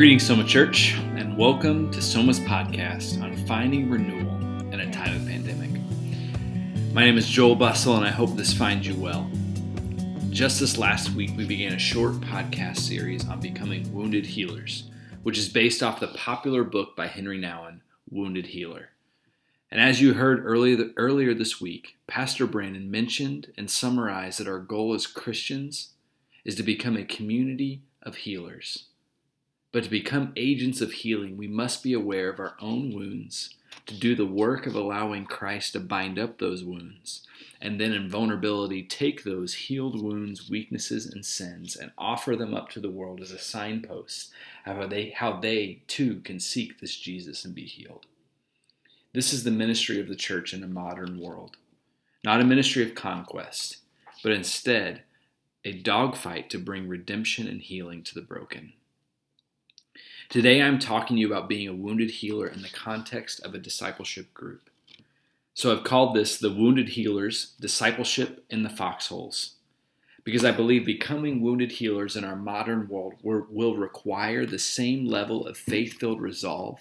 Greetings, Soma Church, and welcome to Soma's podcast on finding renewal in a time of pandemic. My name is Joel Bussell, and I hope this finds you well. Just this last week, we began a short podcast series on becoming wounded healers, which is based off the popular book by Henry Nouwen, Wounded Healer. And as you heard earlier this week, Pastor Brandon mentioned and summarized that our goal as Christians is to become a community of healers. But to become agents of healing, we must be aware of our own wounds, to do the work of allowing Christ to bind up those wounds, and then in vulnerability take those healed wounds, weaknesses, and sins and offer them up to the world as a signpost how they, how they too can seek this Jesus and be healed. This is the ministry of the church in a modern world. Not a ministry of conquest, but instead a dogfight to bring redemption and healing to the broken. Today, I'm talking to you about being a wounded healer in the context of a discipleship group. So, I've called this the Wounded Healers Discipleship in the Foxholes, because I believe becoming wounded healers in our modern world will require the same level of faith filled resolve,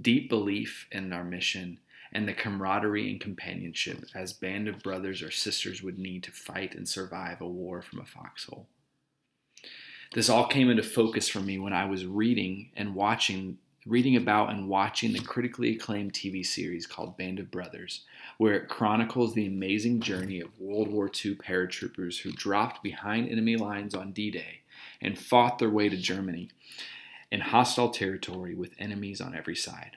deep belief in our mission, and the camaraderie and companionship as band of brothers or sisters would need to fight and survive a war from a foxhole. This all came into focus for me when I was reading and watching, reading about and watching the critically acclaimed TV series called Band of Brothers, where it chronicles the amazing journey of World War II paratroopers who dropped behind enemy lines on D Day and fought their way to Germany in hostile territory with enemies on every side.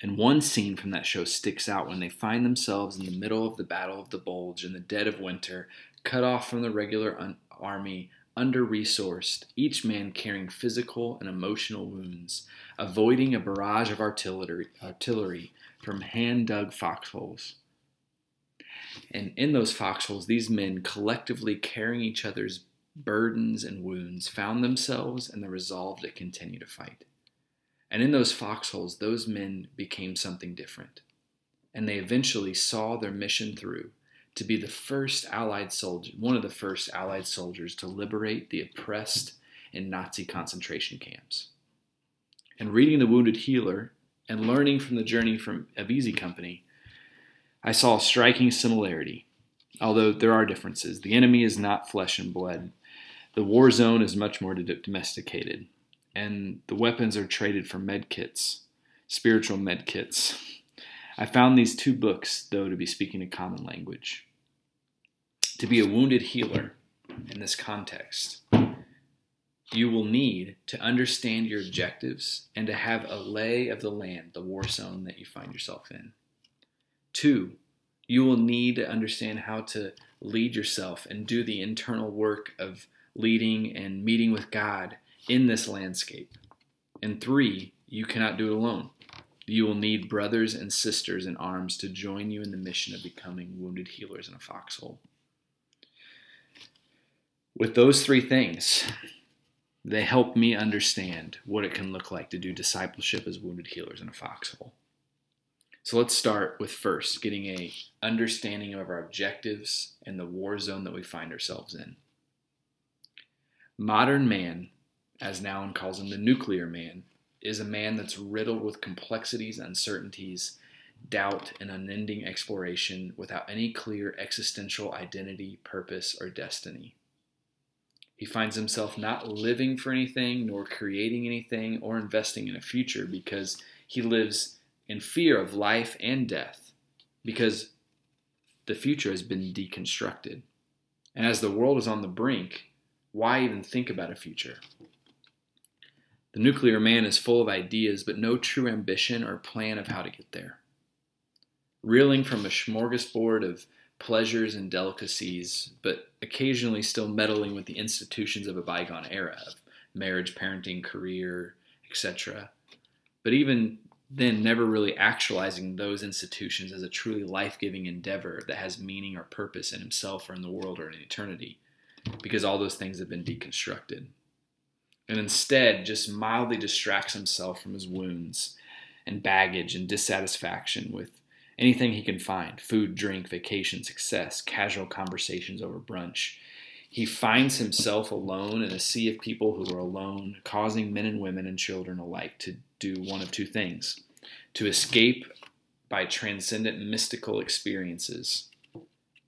And one scene from that show sticks out when they find themselves in the middle of the Battle of the Bulge in the dead of winter, cut off from the regular un- army under resourced, each man carrying physical and emotional wounds, avoiding a barrage of artillery, artillery from hand dug foxholes. And in those foxholes, these men, collectively carrying each other's burdens and wounds, found themselves and the resolve to continue to fight. And in those foxholes, those men became something different. And they eventually saw their mission through to be the first Allied soldier, one of the first Allied soldiers to liberate the oppressed in Nazi concentration camps. And reading The Wounded Healer and learning from the journey from of Easy Company, I saw a striking similarity, although there are differences. The enemy is not flesh and blood. The war zone is much more domesticated, and the weapons are traded for med kits, spiritual med kits. I found these two books, though, to be speaking a common language to be a wounded healer in this context, you will need to understand your objectives and to have a lay of the land, the war zone that you find yourself in. Two, you will need to understand how to lead yourself and do the internal work of leading and meeting with God in this landscape. And three, you cannot do it alone. You will need brothers and sisters in arms to join you in the mission of becoming wounded healers in a foxhole. With those three things, they help me understand what it can look like to do discipleship as wounded healers in a foxhole. So let's start with first getting a understanding of our objectives and the war zone that we find ourselves in. Modern man, as Nouwen calls him the nuclear man, is a man that's riddled with complexities, uncertainties, doubt, and unending exploration without any clear existential identity, purpose, or destiny. He finds himself not living for anything, nor creating anything, or investing in a future because he lives in fear of life and death because the future has been deconstructed. And as the world is on the brink, why even think about a future? The nuclear man is full of ideas, but no true ambition or plan of how to get there. Reeling from a smorgasbord of pleasures and delicacies, but occasionally still meddling with the institutions of a bygone era of marriage, parenting, career, etc. But even then, never really actualizing those institutions as a truly life giving endeavor that has meaning or purpose in himself or in the world or in eternity, because all those things have been deconstructed. And instead, just mildly distracts himself from his wounds and baggage and dissatisfaction with anything he can find. Food, drink, vacation, success, casual conversations over brunch. he finds himself alone in a sea of people who are alone, causing men and women and children alike to do one of two things. To escape by transcendent mystical experiences,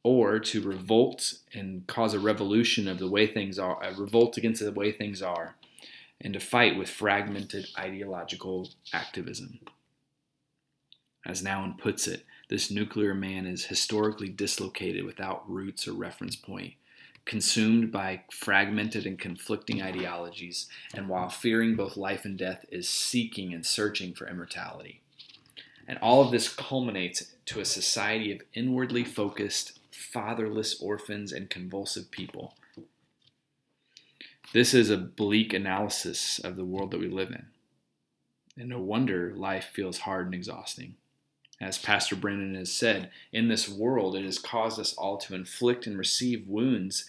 or to revolt and cause a revolution of the way things are, a revolt against the way things are, and to fight with fragmented ideological activism. As Nouwen puts it, this nuclear man is historically dislocated without roots or reference point, consumed by fragmented and conflicting ideologies, and while fearing both life and death, is seeking and searching for immortality. And all of this culminates to a society of inwardly focused, fatherless orphans and convulsive people. This is a bleak analysis of the world that we live in. And no wonder life feels hard and exhausting. As Pastor Brennan has said, in this world it has caused us all to inflict and receive wounds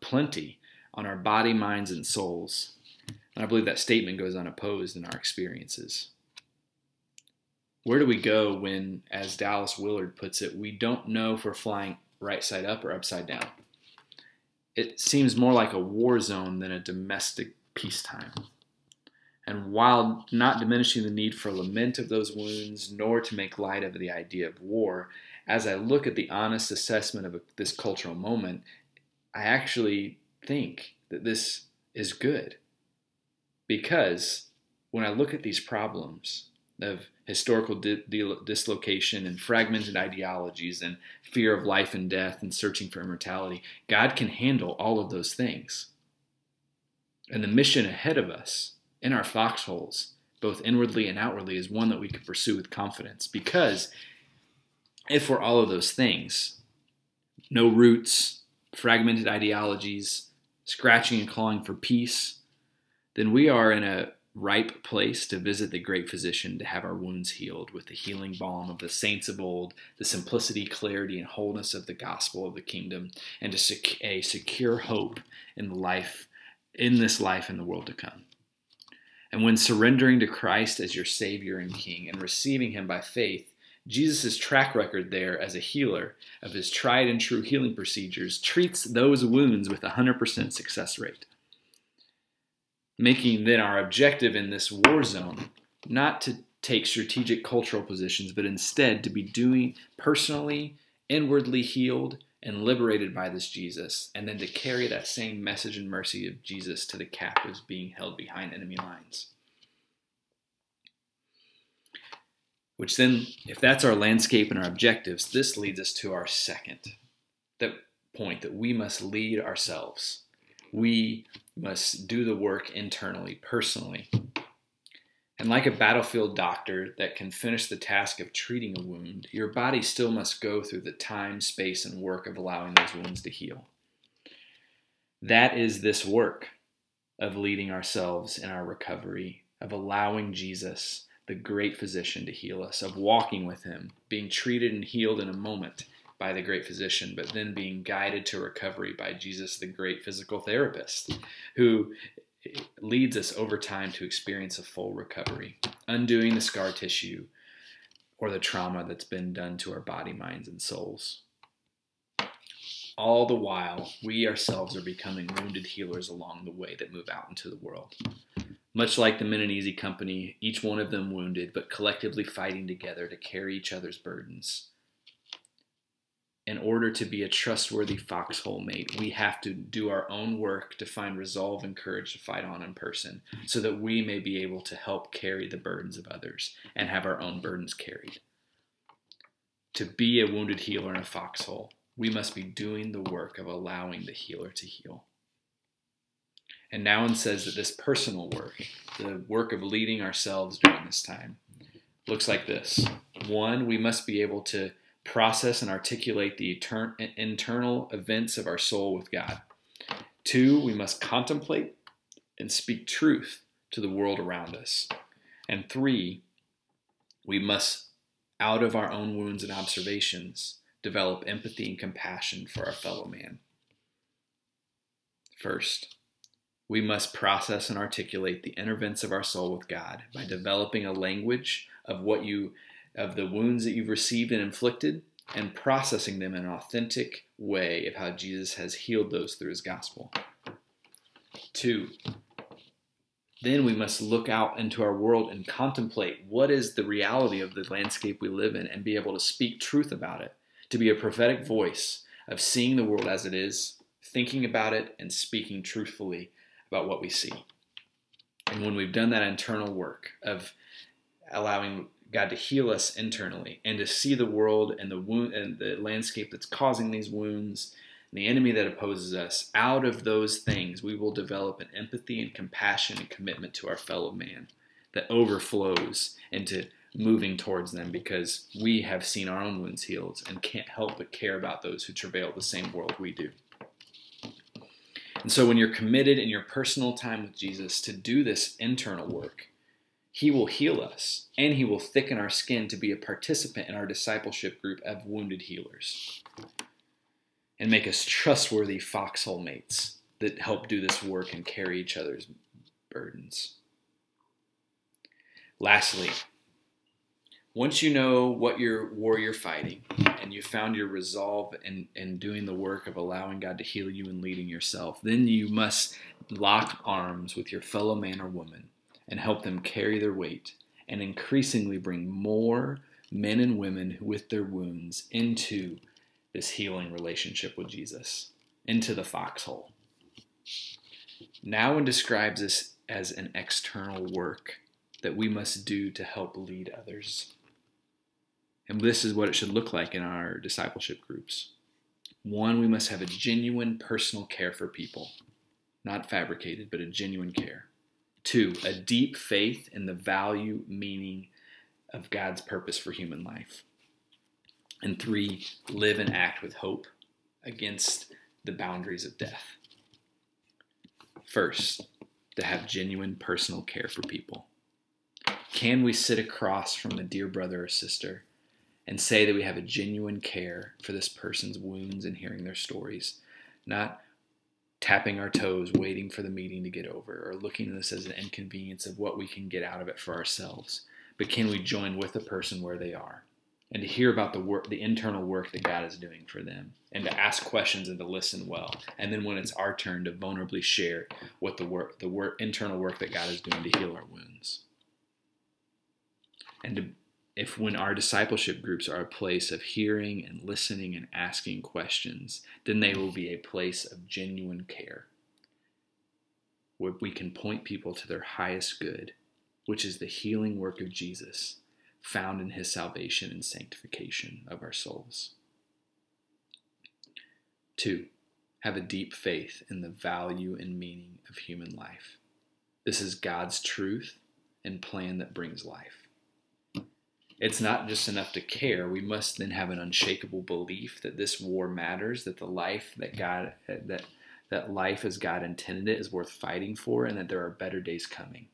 plenty on our body, minds, and souls. And I believe that statement goes unopposed in our experiences. Where do we go when, as Dallas Willard puts it, we don't know if we're flying right side up or upside down? It seems more like a war zone than a domestic peacetime. And while not diminishing the need for lament of those wounds, nor to make light of the idea of war, as I look at the honest assessment of this cultural moment, I actually think that this is good. Because when I look at these problems of historical di- di- dislocation and fragmented ideologies and fear of life and death and searching for immortality, God can handle all of those things. And the mission ahead of us in our foxholes, both inwardly and outwardly, is one that we can pursue with confidence. Because if we're all of those things, no roots, fragmented ideologies, scratching and clawing for peace, then we are in a ripe place to visit the great physician to have our wounds healed with the healing balm of the saints of old, the simplicity, clarity, and wholeness of the gospel of the kingdom, and to sec- a secure hope in the life, in this life and the world to come. And when surrendering to Christ as your Savior and King and receiving Him by faith, Jesus' track record there as a healer of his tried and true healing procedures treats those wounds with a 100% success rate. Making then our objective in this war zone not to take strategic cultural positions, but instead to be doing personally, inwardly healed, and liberated by this Jesus, and then to carry that same message and mercy of Jesus to the captives being held behind enemy lines. Which then, if that's our landscape and our objectives, this leads us to our second the point that we must lead ourselves. We must do the work internally, personally, and like a battlefield doctor that can finish the task of treating a wound, your body still must go through the time, space, and work of allowing those wounds to heal. That is this work of leading ourselves in our recovery, of allowing Jesus, the great physician, to heal us, of walking with him, being treated and healed in a moment by the great physician, but then being guided to recovery by Jesus, the great physical therapist, who leads us over time to experience a full recovery, undoing the scar tissue or the trauma that's been done to our body, minds, and souls. All the while, we ourselves are becoming wounded healers along the way that move out into the world. Much like the Men and Easy Company, each one of them wounded, but collectively fighting together to carry each other's burdens in order to be a trustworthy foxhole mate, we have to do our own work to find resolve and courage to fight on in person so that we may be able to help carry the burdens of others and have our own burdens carried. To be a wounded healer in a foxhole, we must be doing the work of allowing the healer to heal. And Nouwen says that this personal work, the work of leading ourselves during this time, looks like this. One, we must be able to process and articulate the etern- internal events of our soul with God. Two, we must contemplate and speak truth to the world around us. And three, we must, out of our own wounds and observations, develop empathy and compassion for our fellow man. First, we must process and articulate the inner events of our soul with God by developing a language of what you of the wounds that you've received and inflicted, and processing them in an authentic way of how Jesus has healed those through his gospel. Two, then we must look out into our world and contemplate what is the reality of the landscape we live in and be able to speak truth about it, to be a prophetic voice of seeing the world as it is, thinking about it, and speaking truthfully about what we see. And when we've done that internal work of allowing God to heal us internally and to see the world and the wound and the landscape that's causing these wounds and the enemy that opposes us, out of those things we will develop an empathy and compassion and commitment to our fellow man that overflows into moving towards them because we have seen our own wounds healed and can't help but care about those who travail the same world we do. And so when you're committed in your personal time with Jesus to do this internal work, he will heal us and he will thicken our skin to be a participant in our discipleship group of wounded healers and make us trustworthy foxhole mates that help do this work and carry each other's burdens. Lastly, once you know what your war you're fighting and you found your resolve in, in doing the work of allowing God to heal you and leading yourself, then you must lock arms with your fellow man or woman and help them carry their weight and increasingly bring more men and women with their wounds into this healing relationship with Jesus, into the foxhole. Nouwen, describes this as an external work that we must do to help lead others. And this is what it should look like in our discipleship groups. One, we must have a genuine personal care for people, not fabricated, but a genuine care. Two, a deep faith in the value, meaning of God's purpose for human life. And three, live and act with hope against the boundaries of death. First, to have genuine personal care for people. Can we sit across from a dear brother or sister and say that we have a genuine care for this person's wounds and hearing their stories, not tapping our toes, waiting for the meeting to get over, or looking at this as an inconvenience of what we can get out of it for ourselves. But can we join with the person where they are? And to hear about the work, the internal work that God is doing for them, and to ask questions and to listen well. And then when it's our turn to vulnerably share what the work, the work, internal work that God is doing to heal our wounds. And to if when our discipleship groups are a place of hearing and listening and asking questions, then they will be a place of genuine care where we can point people to their highest good, which is the healing work of Jesus found in his salvation and sanctification of our souls. Two, have a deep faith in the value and meaning of human life. This is God's truth and plan that brings life it's not just enough to care. We must then have an unshakable belief that this war matters, that the life that God that that life as God intended it is worth fighting for, and that there are better days coming.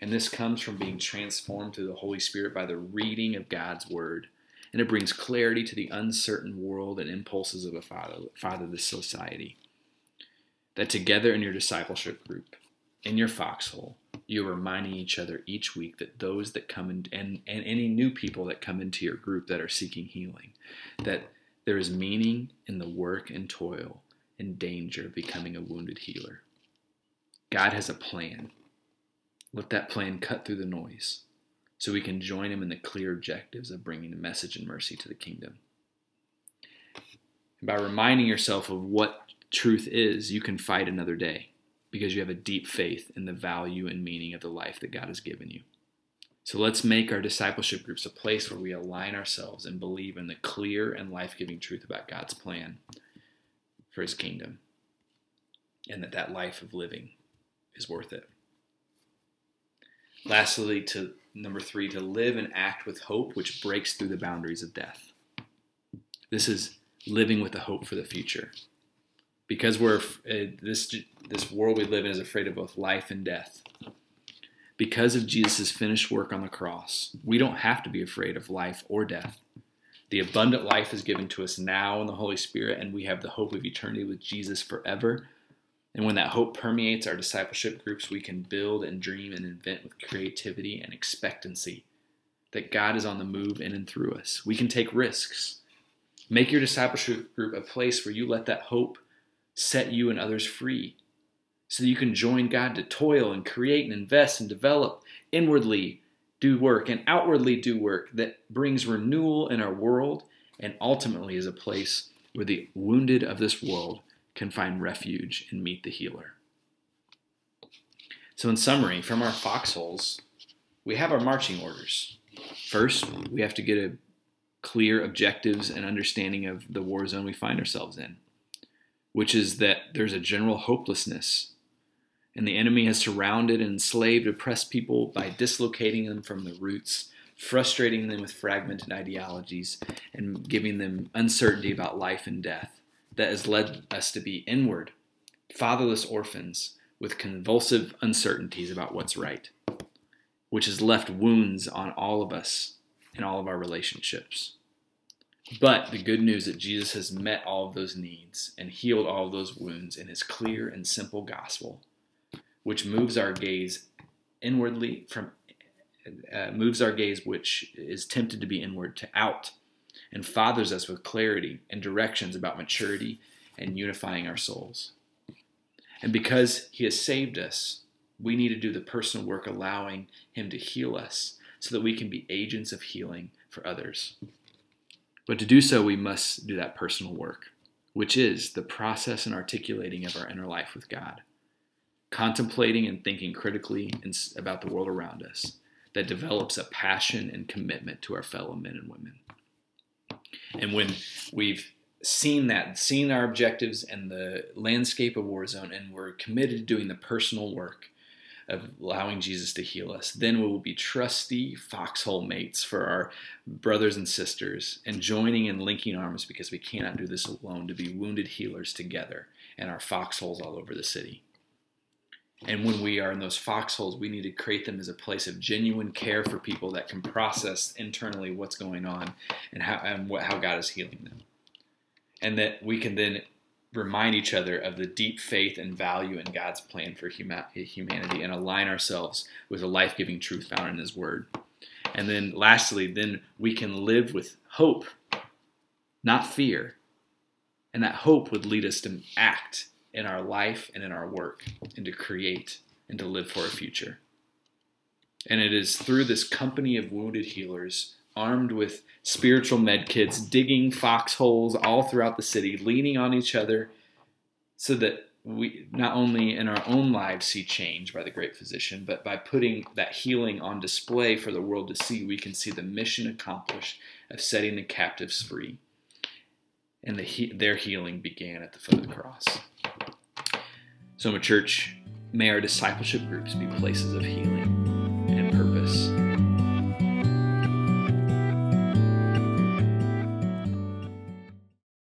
And this comes from being transformed through the Holy Spirit by the reading of God's word. And it brings clarity to the uncertain world and impulses of a father, fatherless society. That together in your discipleship group, in your foxhole, you're reminding each other each week that those that come in and, and any new people that come into your group that are seeking healing, that there is meaning in the work and toil and danger of becoming a wounded healer. God has a plan. Let that plan cut through the noise so we can join him in the clear objectives of bringing the message and mercy to the kingdom. By reminding yourself of what truth is, you can fight another day because you have a deep faith in the value and meaning of the life that God has given you. So let's make our discipleship groups a place where we align ourselves and believe in the clear and life giving truth about God's plan for his kingdom and that that life of living is worth it. Lastly, to number three, to live and act with hope which breaks through the boundaries of death. This is living with a hope for the future because we're uh, this this world we live in is afraid of both life and death. Because of Jesus' finished work on the cross, we don't have to be afraid of life or death. The abundant life is given to us now in the Holy Spirit, and we have the hope of eternity with Jesus forever. And when that hope permeates our discipleship groups, we can build and dream and invent with creativity and expectancy that God is on the move in and through us. We can take risks Make your discipleship group a place where you let that hope set you and others free so that you can join God to toil and create and invest and develop inwardly do work and outwardly do work that brings renewal in our world and ultimately is a place where the wounded of this world can find refuge and meet the healer. So, in summary, from our foxholes, we have our marching orders. First, we have to get a clear objectives and understanding of the war zone we find ourselves in, which is that there's a general hopelessness. And the enemy has surrounded and enslaved oppressed people by dislocating them from the roots, frustrating them with fragmented ideologies, and giving them uncertainty about life and death that has led us to be inward, fatherless orphans with convulsive uncertainties about what's right, which has left wounds on all of us in all of our relationships. But the good news that Jesus has met all of those needs and healed all of those wounds in his clear and simple gospel, which moves our gaze inwardly from uh, moves our gaze which is tempted to be inward to out and fathers us with clarity and directions about maturity and unifying our souls. And because he has saved us, we need to do the personal work allowing him to heal us so that we can be agents of healing for others. But to do so, we must do that personal work, which is the process and articulating of our inner life with God, contemplating and thinking critically about the world around us that develops a passion and commitment to our fellow men and women. And when we've seen that, seen our objectives and the landscape of Warzone, and we're committed to doing the personal work of allowing Jesus to heal us. Then we will be trusty foxhole mates for our brothers and sisters and joining and linking arms because we cannot do this alone to be wounded healers together and our foxholes all over the city. And when we are in those foxholes, we need to create them as a place of genuine care for people that can process internally what's going on and how, and what, how God is healing them. And that we can then remind each other of the deep faith and value in God's plan for humanity and align ourselves with the life giving truth found in His Word. And then, lastly, then we can live with hope, not fear. And that hope would lead us to act in our life and in our work and to create and to live for a future. And it is through this company of wounded healers armed with spiritual med kits, digging foxholes all throughout the city, leaning on each other so that we not only in our own lives see change by the great physician, but by putting that healing on display for the world to see, we can see the mission accomplished of setting the captives free. And the, their healing began at the foot of the cross. So, my church, may our discipleship groups be places of healing.